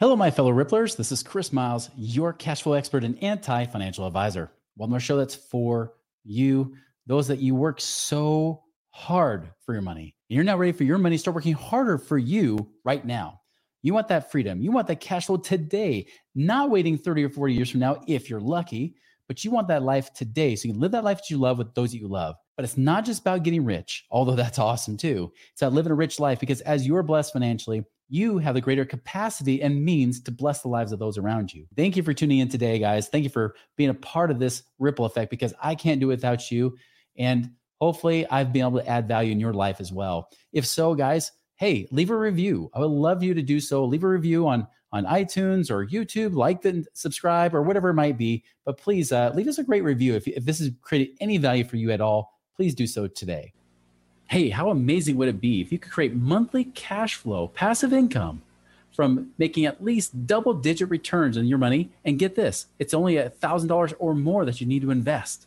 Hello, my fellow Ripplers. This is Chris Miles, your cash flow expert and anti financial advisor. One more show that's for you, those that you work so hard for your money. And You're not ready for your money. Start working harder for you right now. You want that freedom. You want that cash flow today, not waiting 30 or 40 years from now if you're lucky, but you want that life today. So you can live that life that you love with those that you love. But it's not just about getting rich, although that's awesome too. It's about living a rich life because as you're blessed financially, you have the greater capacity and means to bless the lives of those around you. Thank you for tuning in today, guys. Thank you for being a part of this ripple effect because I can't do it without you. And hopefully, I've been able to add value in your life as well. If so, guys, hey, leave a review. I would love you to do so. Leave a review on on iTunes or YouTube, like and subscribe or whatever it might be. But please uh, leave us a great review. If, if this has created any value for you at all, please do so today. Hey, how amazing would it be if you could create monthly cash flow, passive income from making at least double digit returns on your money? And get this, it's only $1,000 or more that you need to invest.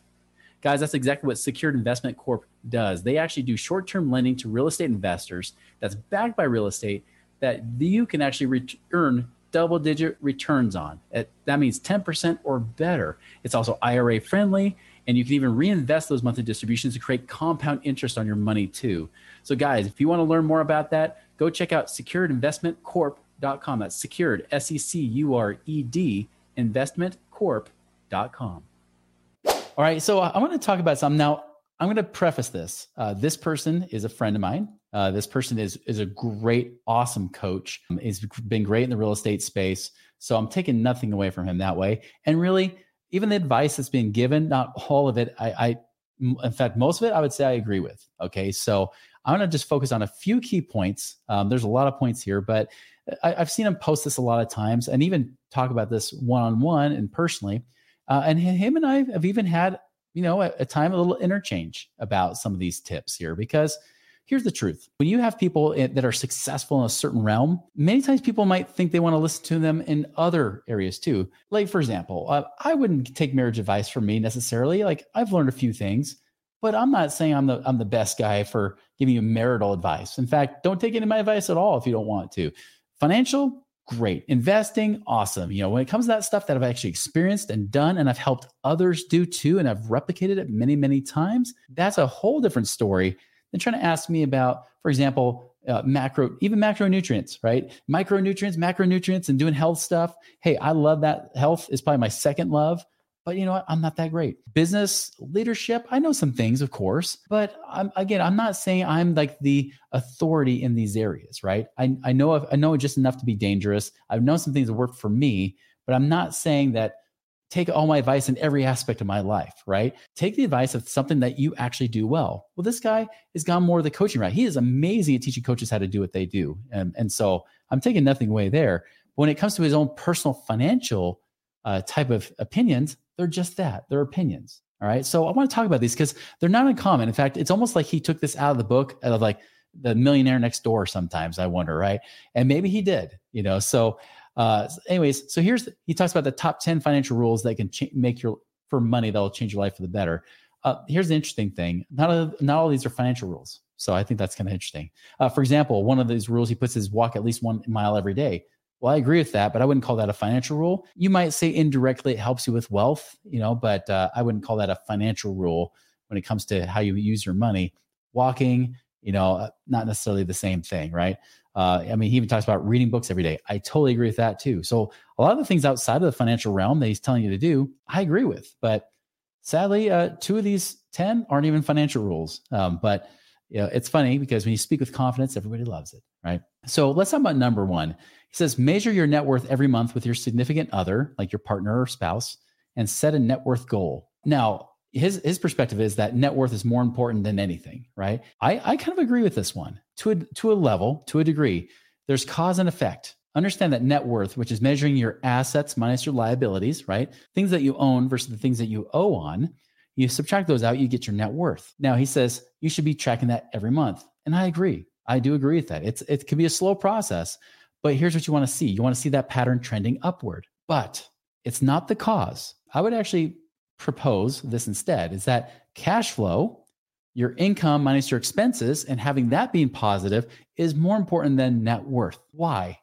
Guys, that's exactly what Secured Investment Corp does. They actually do short term lending to real estate investors that's backed by real estate that you can actually earn double digit returns on. That means 10% or better. It's also IRA friendly and you can even reinvest those monthly distributions to create compound interest on your money too. So, guys, if you want to learn more about that, go check out securedinvestmentcorp.com. That's secured, S E C U R E D, investmentcorp.com. All right, so I want to talk about something now. I'm going to preface this. Uh, this person is a friend of mine. Uh, this person is is a great, awesome coach. He's been great in the real estate space. So I'm taking nothing away from him that way. And really, even the advice that's being given, not all of it, I, I in fact, most of it, I would say I agree with. Okay, so I'm going to just focus on a few key points. Um, there's a lot of points here, but I, have seen him post this a lot of times and even talk about this one on one and personally. Uh, and him and I have even had, you know, a, a time a little interchange about some of these tips here because here's the truth. When you have people that are successful in a certain realm many times people might think they want to listen to them in other areas too. Like for example uh, i wouldn't take marriage advice from me necessarily. Like i've learned a few things but i'm not saying i'm the i'm the best guy for giving you marital advice. In fact don't take any of my advice at all if you don't want to. Financial? Great. Investing? Awesome. You know when it comes to that stuff that i've actually experienced and done and i've helped others do too and i've replicated it many many times that's a whole different story than trying to ask me about, for example, uh, macro, even macronutrients, right? Micronutrients, macronutrients, and doing health stuff. Hey, I love that. Health is probably my second love, but you know what? I'm not that great. Business leadership, I know some things, of course, but I'm again, I'm not saying I'm like the authority in these areas, right? I, I know I know just enough to be dangerous. I've known some things that work for me, but I'm not saying that take all my advice in every aspect of my life, right? Take the advice of something that you actually do well. Well, this guy has gone more the coaching route. He is amazing at teaching coaches how to do what they do. And, and so I'm taking nothing away there. But when it comes to his own personal financial uh, type of opinions, they're just that. They're opinions. All right. So I want to talk about these because they're not uncommon. In fact, it's almost like he took this out of the book of like the millionaire next door sometimes, I wonder, right? And maybe he did, you know. So uh, anyways, so here's he talks about the top 10 financial rules that can ch- make your for money that will change your life for the better. Uh, here's the interesting thing: not all, not all these are financial rules. So I think that's kind of interesting. Uh, for example, one of these rules he puts is walk at least one mile every day. Well, I agree with that, but I wouldn't call that a financial rule. You might say indirectly it helps you with wealth, you know, but uh, I wouldn't call that a financial rule when it comes to how you use your money. Walking, you know, uh, not necessarily the same thing, right? Uh, I mean, he even talks about reading books every day. I totally agree with that too. So a lot of the things outside of the financial realm that he's telling you to do, I agree with. But sadly, uh, two of these ten aren't even financial rules. Um, but you know, it's funny because when you speak with confidence, everybody loves it, right? So let's talk about number one. He says measure your net worth every month with your significant other, like your partner or spouse, and set a net worth goal. Now, his his perspective is that net worth is more important than anything, right? I, I kind of agree with this one to a, to a level, to a degree. There's cause and effect. understand that net worth, which is measuring your assets minus your liabilities, right? Things that you own versus the things that you owe on, you subtract those out, you get your net worth. Now, he says you should be tracking that every month. And I agree. I do agree with that. It's it can be a slow process, but here's what you want to see. You want to see that pattern trending upward. But it's not the cause. I would actually propose this instead is that cash flow, your income minus your expenses, and having that being positive is more important than net worth. Why?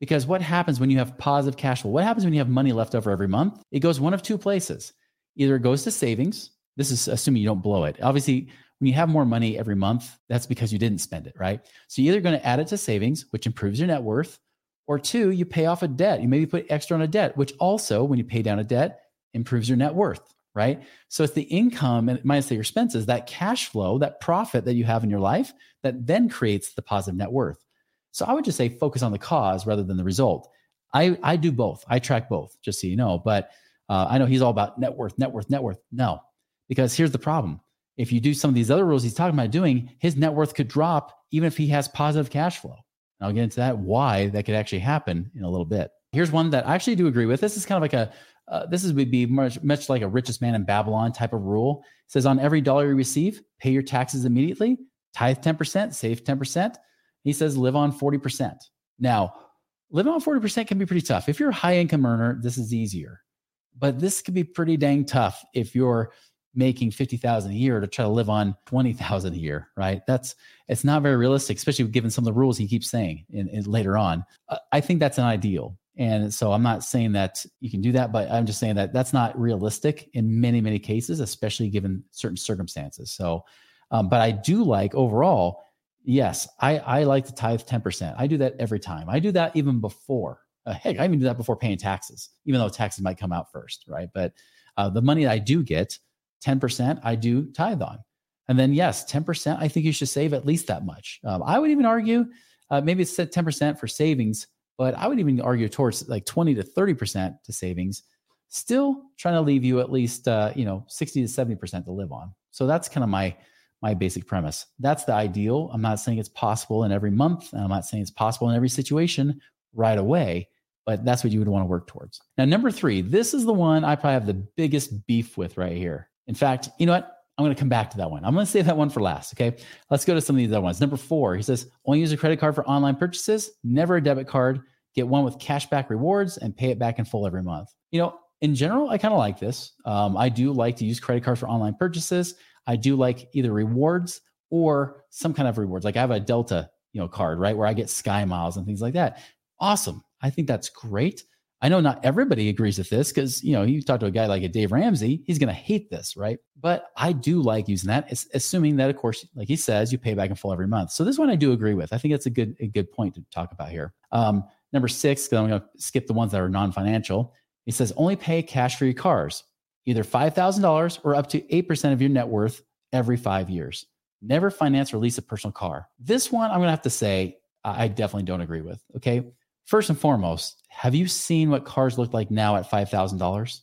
Because what happens when you have positive cash flow? What happens when you have money left over every month? It goes one of two places. Either it goes to savings. This is assuming you don't blow it. Obviously, when you have more money every month, that's because you didn't spend it, right? So you're either going to add it to savings, which improves your net worth, or two, you pay off a debt. You maybe put extra on a debt, which also, when you pay down a debt, improves your net worth, right? So it's the income and minus the expenses, that cash flow, that profit that you have in your life that then creates the positive net worth. So I would just say focus on the cause rather than the result. I, I do both. I track both, just so you know. But uh, I know he's all about net worth, net worth, net worth. No, because here's the problem. If you do some of these other rules he's talking about doing, his net worth could drop even if he has positive cash flow. And I'll get into that, why that could actually happen in a little bit. Here's one that I actually do agree with. This is kind of like a, uh, this is would be much, much like a richest man in Babylon type of rule. It says on every dollar you receive, pay your taxes immediately, tithe 10%, save 10%. He says live on 40%. Now, living on 40% can be pretty tough. If you're a high income earner, this is easier. But this could be pretty dang tough if you're making 50,000 a year to try to live on 20,000 a year, right? That's it's not very realistic, especially given some of the rules he keeps saying in, in later on. Uh, I think that's an ideal. And so I'm not saying that you can do that, but I'm just saying that that's not realistic in many, many cases, especially given certain circumstances. So, um, but I do like overall, yes, I, I like to tithe 10%. I do that every time. I do that even before. Uh, heck, I even do that before paying taxes, even though taxes might come out first, right? But uh, the money that I do get, 10%, I do tithe on. And then, yes, 10%, I think you should save at least that much. Um, I would even argue uh, maybe it's 10% for savings, but I would even argue towards like 20 to 30% to savings, still trying to leave you at least, uh, you know, 60 to 70% to live on. So that's kind of my, my basic premise. That's the ideal. I'm not saying it's possible in every month. And I'm not saying it's possible in every situation right away, but that's what you would want to work towards. Now, number three, this is the one I probably have the biggest beef with right here. In fact, you know what? I'm going to come back to that one. I'm going to save that one for last. Okay. Let's go to some of these other ones. Number four, he says, only use a credit card for online purchases, never a debit card. Get one with cashback rewards and pay it back in full every month. You know, in general, I kind of like this. Um, I do like to use credit cards for online purchases. I do like either rewards or some kind of rewards. Like I have a Delta, you know, card, right, where I get Sky Miles and things like that. Awesome. I think that's great. I know not everybody agrees with this because, you know, you talk to a guy like a Dave Ramsey, he's going to hate this, right? But I do like using that, it's assuming that, of course, like he says, you pay back in full every month. So this one I do agree with. I think that's a good, a good point to talk about here. Um, number six, because I'm going to skip the ones that are non financial. It says only pay cash for your cars, either $5,000 or up to 8% of your net worth every five years. Never finance or lease a personal car. This one, I'm going to have to say, I definitely don't agree with. Okay. First and foremost, have you seen what cars look like now at $5,000?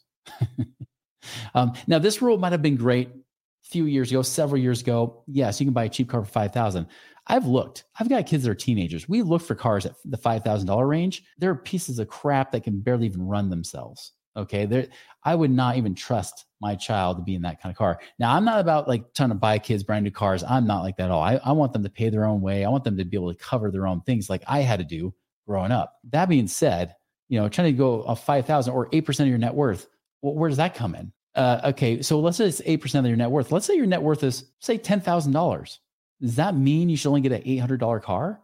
um, now, this rule might have been great a few years ago, several years ago. Yes, you can buy a cheap car for 5000 I've looked. I've got kids that are teenagers. We look for cars at the $5,000 range. They're pieces of crap that can barely even run themselves. Okay. There, I would not even trust my child to be in that kind of car. Now, I'm not about like trying to buy kids brand new cars. I'm not like that at all. I, I want them to pay their own way. I want them to be able to cover their own things like I had to do growing up. That being said, you know, trying to go a 5,000 or 8% of your net worth, well, where does that come in? Uh, okay, so let's say it's 8% of your net worth. Let's say your net worth is, say, $10,000. Does that mean you should only get an $800 car?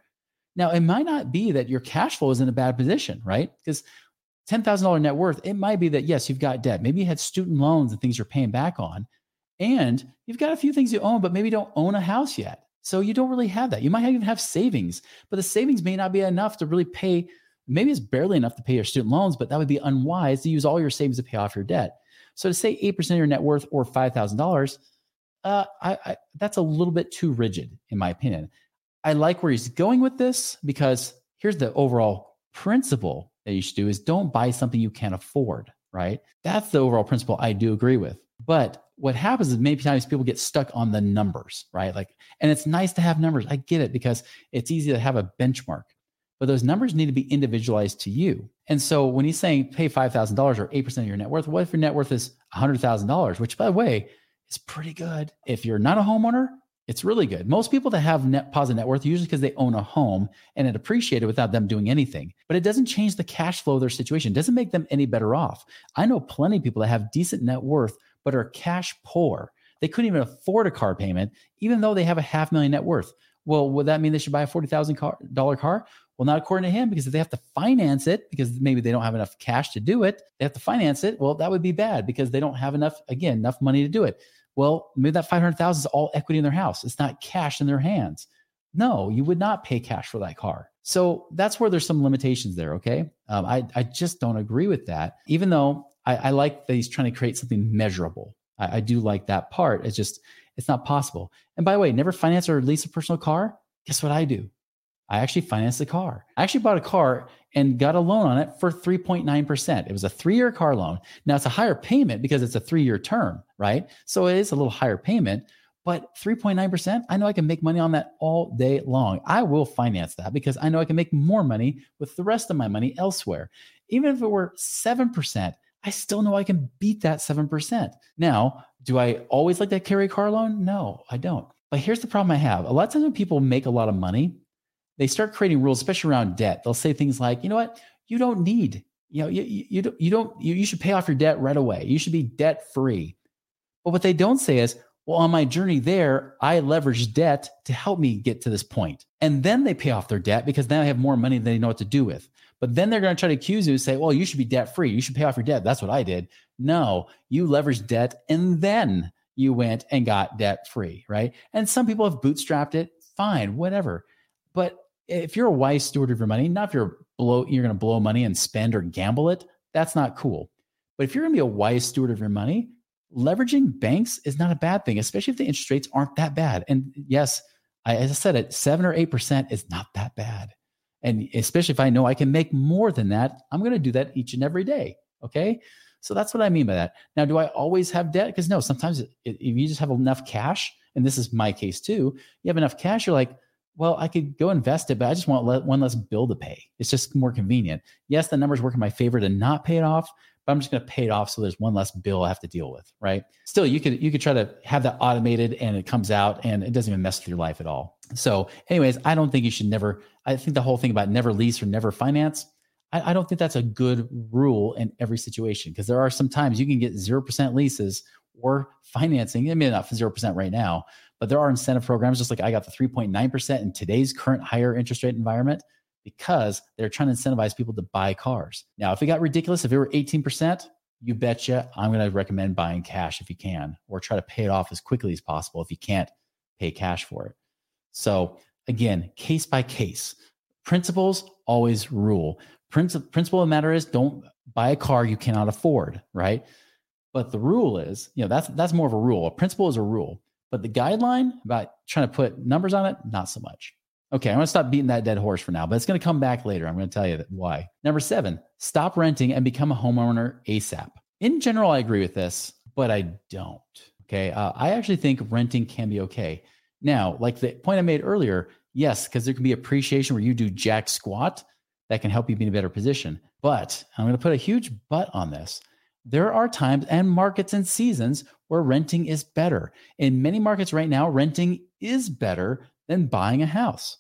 Now, it might not be that your cash flow is in a bad position, right? Because $10,000 net worth, it might be that, yes, you've got debt. Maybe you had student loans and things you're paying back on. And you've got a few things you own, but maybe don't own a house yet. So you don't really have that. You might even have savings, but the savings may not be enough to really pay. Maybe it's barely enough to pay your student loans, but that would be unwise to use all your savings to pay off your debt. So to say 8% of your net worth or $5,000, uh, I, I, that's a little bit too rigid, in my opinion. I like where he's going with this because here's the overall principle that you should do is don't buy something you can't afford, right? That's the overall principle I do agree with. But what happens is maybe times people get stuck on the numbers, right? Like, and it's nice to have numbers. I get it because it's easy to have a benchmark. but those numbers need to be individualized to you. And so when he's saying pay $5,000 or 8% of your net worth, what if your net worth is $100,000, which by the way is pretty good. If you're not a homeowner, it's really good. Most people that have net positive net worth usually because they own a home and it appreciated without them doing anything. But it doesn't change the cash flow of their situation. It doesn't make them any better off. I know plenty of people that have decent net worth but are cash poor. They couldn't even afford a car payment, even though they have a half million net worth. Well, would that mean they should buy a forty thousand dollar car? Well, not according to him, because if they have to finance it, because maybe they don't have enough cash to do it, they have to finance it. Well, that would be bad because they don't have enough, again, enough money to do it. Well, maybe that 500,000 is all equity in their house. It's not cash in their hands. No, you would not pay cash for that car. So that's where there's some limitations there. Okay. Um, I, I just don't agree with that, even though I, I like that he's trying to create something measurable. I, I do like that part. It's just, it's not possible. And by the way, never finance or lease a personal car. Guess what I do? I actually financed the car. I actually bought a car and got a loan on it for 3.9%. It was a three year car loan. Now it's a higher payment because it's a three year term, right? So it is a little higher payment, but 3.9%, I know I can make money on that all day long. I will finance that because I know I can make more money with the rest of my money elsewhere. Even if it were 7%, I still know I can beat that 7%. Now, do I always like that carry car loan? No, I don't. But here's the problem I have. A lot of times when people make a lot of money, they start creating rules, especially around debt. They'll say things like, you know what, you don't need, you know, you, you, don't, you don't, you, you should pay off your debt right away. You should be debt free. But what they don't say is, well, on my journey there, I leveraged debt to help me get to this point. And then they pay off their debt because now they have more money than they know what to do with. But then they're going to try to accuse you and say, well, you should be debt free. You should pay off your debt. That's what I did. No, you leveraged debt and then you went and got debt free, right? And some people have bootstrapped it. Fine, whatever. But if you're a wise steward of your money, not if you're blow you're going to blow money and spend or gamble it, that's not cool. But if you're going to be a wise steward of your money, leveraging banks is not a bad thing, especially if the interest rates aren't that bad. And yes, I, as I said, at seven or eight percent is not that bad. And especially if I know I can make more than that, I'm going to do that each and every day. Okay. So that's what I mean by that. Now, do I always have debt? Because no, sometimes if you just have enough cash, and this is my case too, you have enough cash, you're like, well, I could go invest it, but I just want one less bill to pay. It's just more convenient. Yes, the numbers work in my favor to not pay it off, but I'm just going to pay it off so there's one less bill I have to deal with, right? Still, you could you could try to have that automated and it comes out and it doesn't even mess with your life at all. So, anyways, I don't think you should never. I think the whole thing about never lease or never finance. I, I don't think that's a good rule in every situation because there are some times you can get zero percent leases or financing. I mean, not zero percent right now, but there are incentive programs, just like I got the 3.9% in today's current higher interest rate environment because they're trying to incentivize people to buy cars. Now, if it got ridiculous, if it were 18%, you betcha I'm going to recommend buying cash if you can, or try to pay it off as quickly as possible if you can't pay cash for it. So, again, case by case. Principles always rule. Princi- principle of the matter is don't buy a car you cannot afford, right? But the rule is, you know, that's that's more of a rule. A principle is a rule. But the guideline about trying to put numbers on it, not so much. Okay, I'm going to stop beating that dead horse for now, but it's going to come back later. I'm going to tell you why. Number seven, stop renting and become a homeowner ASAP. In general, I agree with this, but I don't. Okay, uh, I actually think renting can be okay. Now, like the point I made earlier, yes, because there can be appreciation where you do jack squat that can help you be in a better position. But I'm going to put a huge but on this. There are times and markets and seasons where renting is better. In many markets right now, renting is better than buying a house.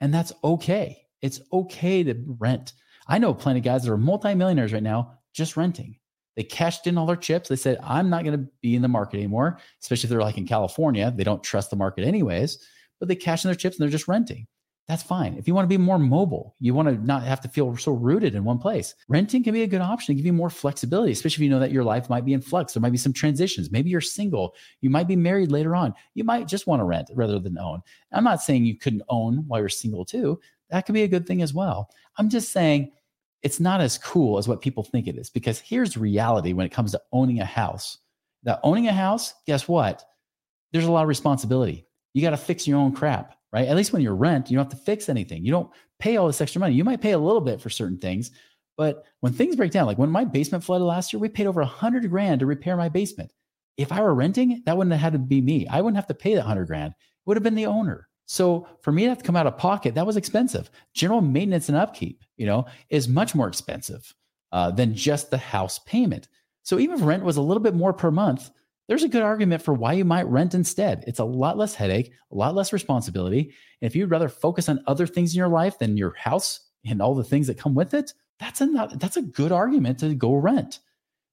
And that's okay. It's okay to rent. I know plenty of guys that are multimillionaires right now just renting. They cashed in all their chips. They said, I'm not going to be in the market anymore, especially if they're like in California. They don't trust the market anyways, but they cash in their chips and they're just renting that's fine. If you want to be more mobile, you want to not have to feel so rooted in one place. Renting can be a good option to give you more flexibility, especially if you know that your life might be in flux. There might be some transitions. Maybe you're single. You might be married later on. You might just want to rent rather than own. I'm not saying you couldn't own while you're single too. That could be a good thing as well. I'm just saying it's not as cool as what people think it is because here's reality when it comes to owning a house. Now, owning a house, guess what? There's a lot of responsibility. You got to fix your own crap right? At least when you're rent, you don't have to fix anything. You don't pay all this extra money. You might pay a little bit for certain things, but when things break down, like when my basement flooded last year, we paid over a hundred grand to repair my basement. If I were renting, that wouldn't have had to be me. I wouldn't have to pay that hundred grand. It would have been the owner. So for me to have to come out of pocket, that was expensive. General maintenance and upkeep, you know, is much more expensive uh, than just the house payment. So even if rent was a little bit more per month, there's a good argument for why you might rent instead. It's a lot less headache, a lot less responsibility. And if you'd rather focus on other things in your life than your house and all the things that come with it, that's a not, that's a good argument to go rent.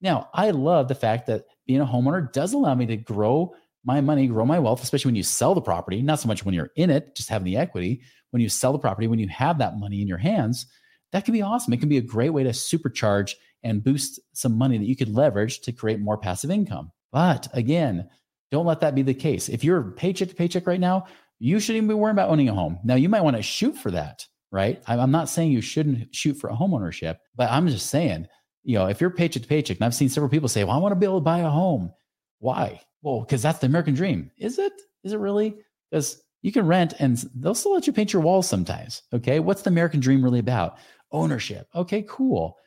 Now, I love the fact that being a homeowner does allow me to grow my money, grow my wealth, especially when you sell the property, not so much when you're in it, just having the equity. When you sell the property, when you have that money in your hands, that can be awesome. It can be a great way to supercharge and boost some money that you could leverage to create more passive income. But again, don't let that be the case. If you're paycheck to paycheck right now, you shouldn't even be worrying about owning a home. Now, you might want to shoot for that, right? I'm not saying you shouldn't shoot for a home ownership, but I'm just saying, you know, if you're paycheck to paycheck, and I've seen several people say, well, I want to be able to buy a home. Why? Well, because that's the American dream. Is it? Is it really? Because you can rent and they'll still let you paint your walls sometimes. Okay. What's the American dream really about? Ownership. Okay, cool.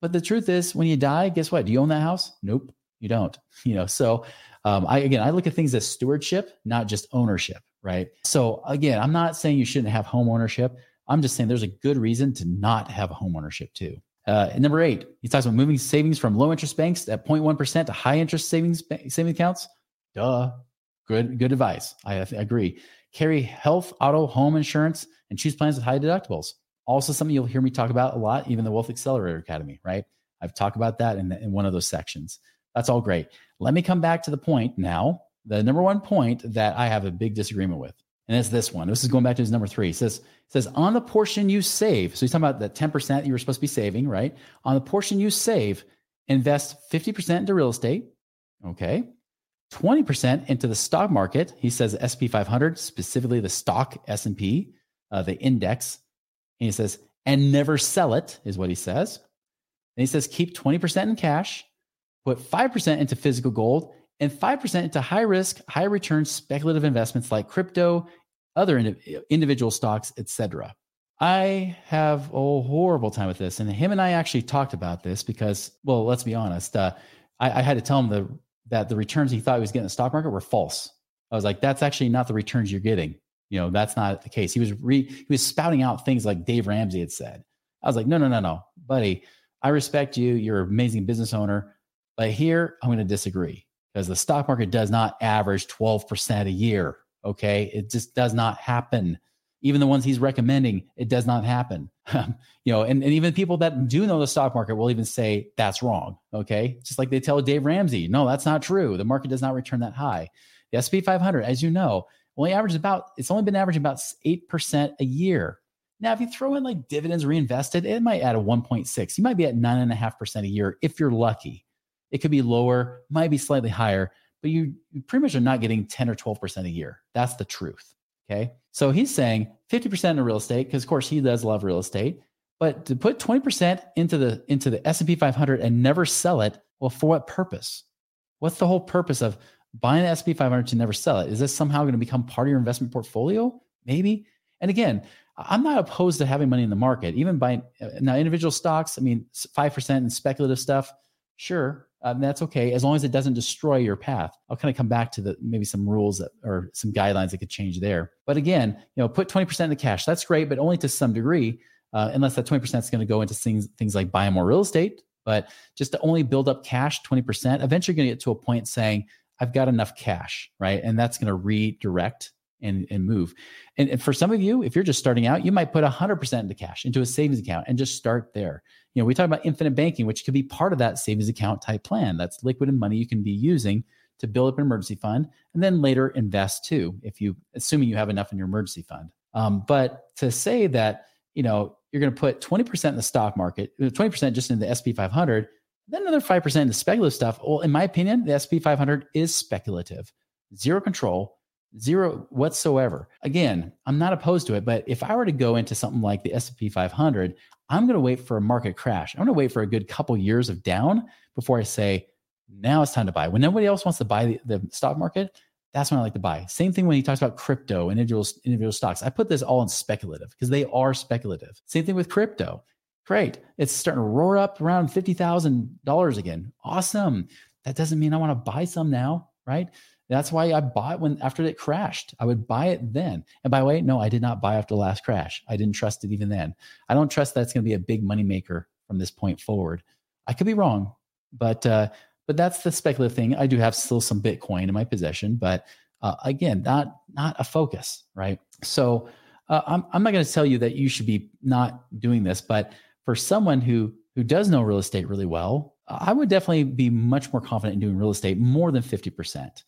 But the truth is, when you die, guess what? Do you own that house? Nope you don't you know so um, i again i look at things as stewardship not just ownership right? So again i'm not saying you shouldn't have home ownership i'm just saying there's a good reason to not have home ownership too. Uh, number eight he talks about moving savings from low interest banks at 0.1% to high interest savings saving accounts. Duh. Good good advice. I, I agree. Carry health auto home insurance and choose plans with high deductibles. Also something you'll hear me talk about a lot even the wealth accelerator academy right? I've talked about that in, the, in one of those sections that's all great. Let me come back to the point now. The number one point that I have a big disagreement with, and it's this one. This is going back to his number three. It says, it says on the portion you save. So he's talking about the 10% that you were supposed to be saving, right? On the portion you save, invest 50% into real estate. Okay. 20% into the stock market. He says SP 500, specifically the stock S&P, uh, the index. And he says, and never sell it is what he says. And he says, keep 20% in cash put 5% into physical gold and 5% into high risk, high return speculative investments like crypto, other individual stocks, etc. I have a horrible time with this. And him and I actually talked about this because, well, let's be honest. Uh, I, I, had to tell him the, that the returns he thought he was getting in the stock market were false. I was like, that's actually not the returns you're getting. You know, that's not the case. He was re, he was spouting out things like Dave Ramsey had said. I was like, no, no, no, no, buddy. I respect you. You're an amazing business owner. But here, I'm going to disagree because the stock market does not average 12% a year. Okay. It just does not happen. Even the ones he's recommending, it does not happen. you know, and, and even people that do know the stock market will even say that's wrong. Okay. Just like they tell Dave Ramsey, no, that's not true. The market does not return that high. The SP 500, as you know, only averages about, it's only been averaging about 8% a year. Now, if you throw in like dividends reinvested, it might add a 1.6. You might be at 9.5% a year if you're lucky. It could be lower, might be slightly higher, but you, you pretty much are not getting 10 or 12% a year. That's the truth. Okay. So he's saying 50% in real estate, because of course he does love real estate, but to put 20% into the into the S&P 500 and never sell it, well, for what purpose? What's the whole purpose of buying the S&P 500 to never sell it? Is this somehow going to become part of your investment portfolio? Maybe. And again, I'm not opposed to having money in the market, even buying uh, now individual stocks. I mean, 5% in speculative stuff, sure, um, that's okay as long as it doesn't destroy your path. I'll kind of come back to the maybe some rules that, or some guidelines that could change there. But again, you know, put 20% in the cash. That's great, but only to some degree, uh, unless that 20% is going to go into things, things like buying more real estate. But just to only build up cash 20%, eventually you're going to get to a point saying, I've got enough cash, right? And that's going to redirect and, and move. And, and, for some of you, if you're just starting out, you might put 100% into cash into a savings account and just start there. You know, we talk about infinite banking, which could be part of that savings account type plan. That's liquid and money you can be using to build up an emergency fund and then later invest too, if you, assuming you have enough in your emergency fund. Um, but to say that, you know, you're going to put 20% in the stock market, 20% uh, just in the SP 500, then another 5% in the speculative stuff. Well, in my opinion, the SP 500 is speculative, zero control zero whatsoever. Again, I'm not opposed to it, but if I were to go into something like the S&P 500, I'm going to wait for a market crash. I'm going to wait for a good couple years of down before I say, now it's time to buy. When nobody else wants to buy the, the stock market, that's when I like to buy. Same thing when he talks about crypto and individual, individual stocks. I put this all in speculative because they are speculative. Same thing with crypto. Great. It's starting to roar up around $50,000 again. Awesome. That doesn't mean I want to buy some now, right? That's why I bought when after it crashed. I would buy it then. And by the way, no, I did not buy after the last crash. I didn't trust it even then. I don't trust that's going to be a big money maker from this point forward. I could be wrong, but uh, but that's the speculative thing. I do have still some Bitcoin in my possession, but uh, again, not not a focus, right? So uh, I'm I'm not going to tell you that you should be not doing this, but for someone who who does know real estate really well, I would definitely be much more confident in doing real estate more than 50%.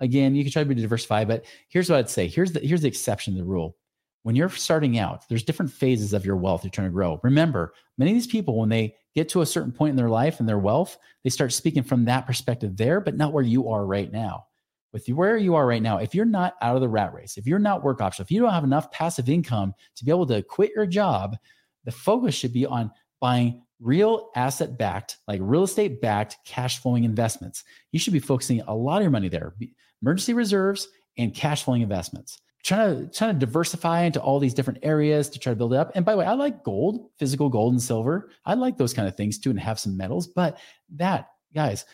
Again, you can try to be diversified, but here's what I'd say. Here's the here's the exception to the rule. When you're starting out, there's different phases of your wealth you're trying to grow. Remember, many of these people, when they get to a certain point in their life and their wealth, they start speaking from that perspective there, but not where you are right now. With where you are right now, if you're not out of the rat race, if you're not work optional, if you don't have enough passive income to be able to quit your job, the focus should be on buying real asset backed, like real estate backed cash flowing investments. You should be focusing a lot of your money there, emergency reserves and cash flowing investments. Trying to trying to diversify into all these different areas to try to build it up. And by the way, I like gold, physical gold and silver. I like those kind of things too, and have some metals. But that, guys,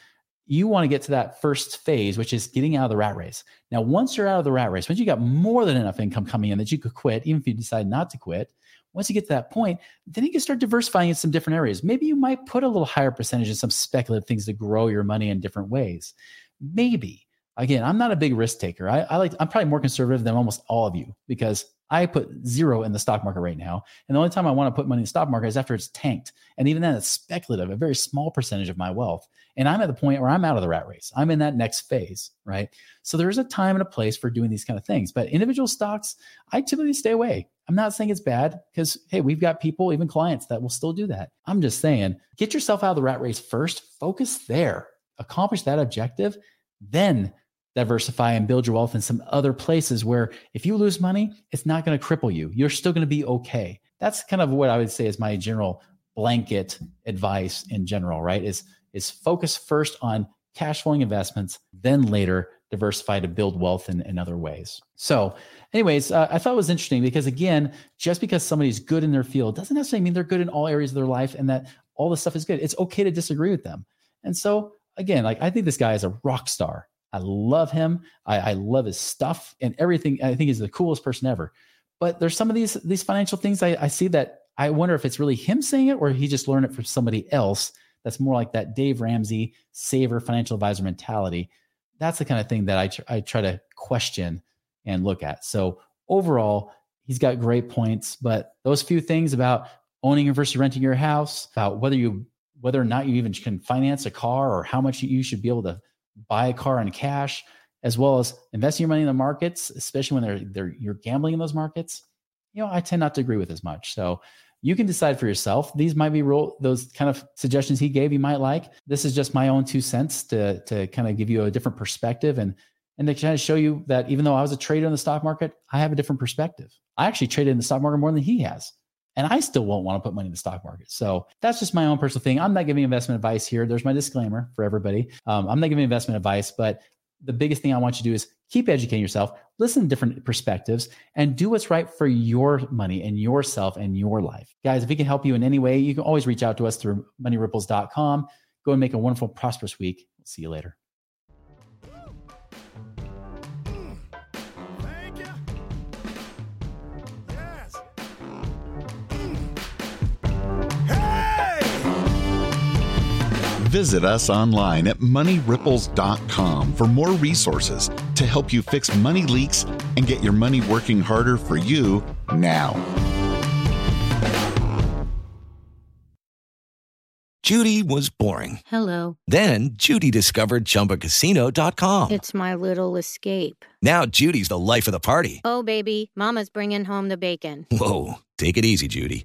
you want to get to that first phase, which is getting out of the rat race. Now, once you're out of the rat race, once you got more than enough income coming in that you could quit, even if you decide not to quit, once you get to that point, then you can start diversifying in some different areas. Maybe you might put a little higher percentage in some speculative things to grow your money in different ways. Maybe. Again, I'm not a big risk taker. I, I like I'm probably more conservative than almost all of you because I put zero in the stock market right now. And the only time I want to put money in the stock market is after it's tanked. And even then, it's speculative, a very small percentage of my wealth. And I'm at the point where I'm out of the rat race. I'm in that next phase, right? So there's a time and a place for doing these kind of things. But individual stocks, I typically stay away. I'm not saying it's bad because, hey, we've got people, even clients, that will still do that. I'm just saying, get yourself out of the rat race first, focus there, accomplish that objective, then diversify and build your wealth in some other places where if you lose money, it's not going to cripple you. You're still going to be okay. That's kind of what I would say is my general blanket advice in general, right? Is is focus first on cash flowing investments, then later diversify to build wealth in, in other ways. So, anyways, uh, I thought it was interesting because again, just because somebody's good in their field doesn't necessarily mean they're good in all areas of their life and that all the stuff is good. It's okay to disagree with them. And so, again, like I think this guy is a rock star. I love him. I, I love his stuff and everything. I think he's the coolest person ever. But there's some of these these financial things I, I see that I wonder if it's really him saying it or he just learned it from somebody else that's more like that Dave Ramsey saver financial advisor mentality. That's the kind of thing that I, tr- I try to question and look at. So overall, he's got great points, but those few things about owning versus renting your house, about whether you whether or not you even can finance a car or how much you should be able to buy a car in cash, as well as investing your money in the markets, especially when they're they're you're gambling in those markets. You know, I tend not to agree with as much. So you can decide for yourself. These might be real, those kind of suggestions he gave you might like. This is just my own two cents to to kind of give you a different perspective and and to kind of show you that even though I was a trader in the stock market, I have a different perspective. I actually traded in the stock market more than he has. And I still won't want to put money in the stock market. So that's just my own personal thing. I'm not giving investment advice here. There's my disclaimer for everybody. Um, I'm not giving investment advice, but the biggest thing I want you to do is keep educating yourself, listen to different perspectives, and do what's right for your money and yourself and your life. Guys, if we can help you in any way, you can always reach out to us through moneyripples.com. Go and make a wonderful, prosperous week. see you later. Visit us online at moneyripples.com for more resources to help you fix money leaks and get your money working harder for you now. Judy was boring. Hello. Then Judy discovered chumbacasino.com. It's my little escape. Now Judy's the life of the party. Oh, baby, Mama's bringing home the bacon. Whoa. Take it easy, Judy.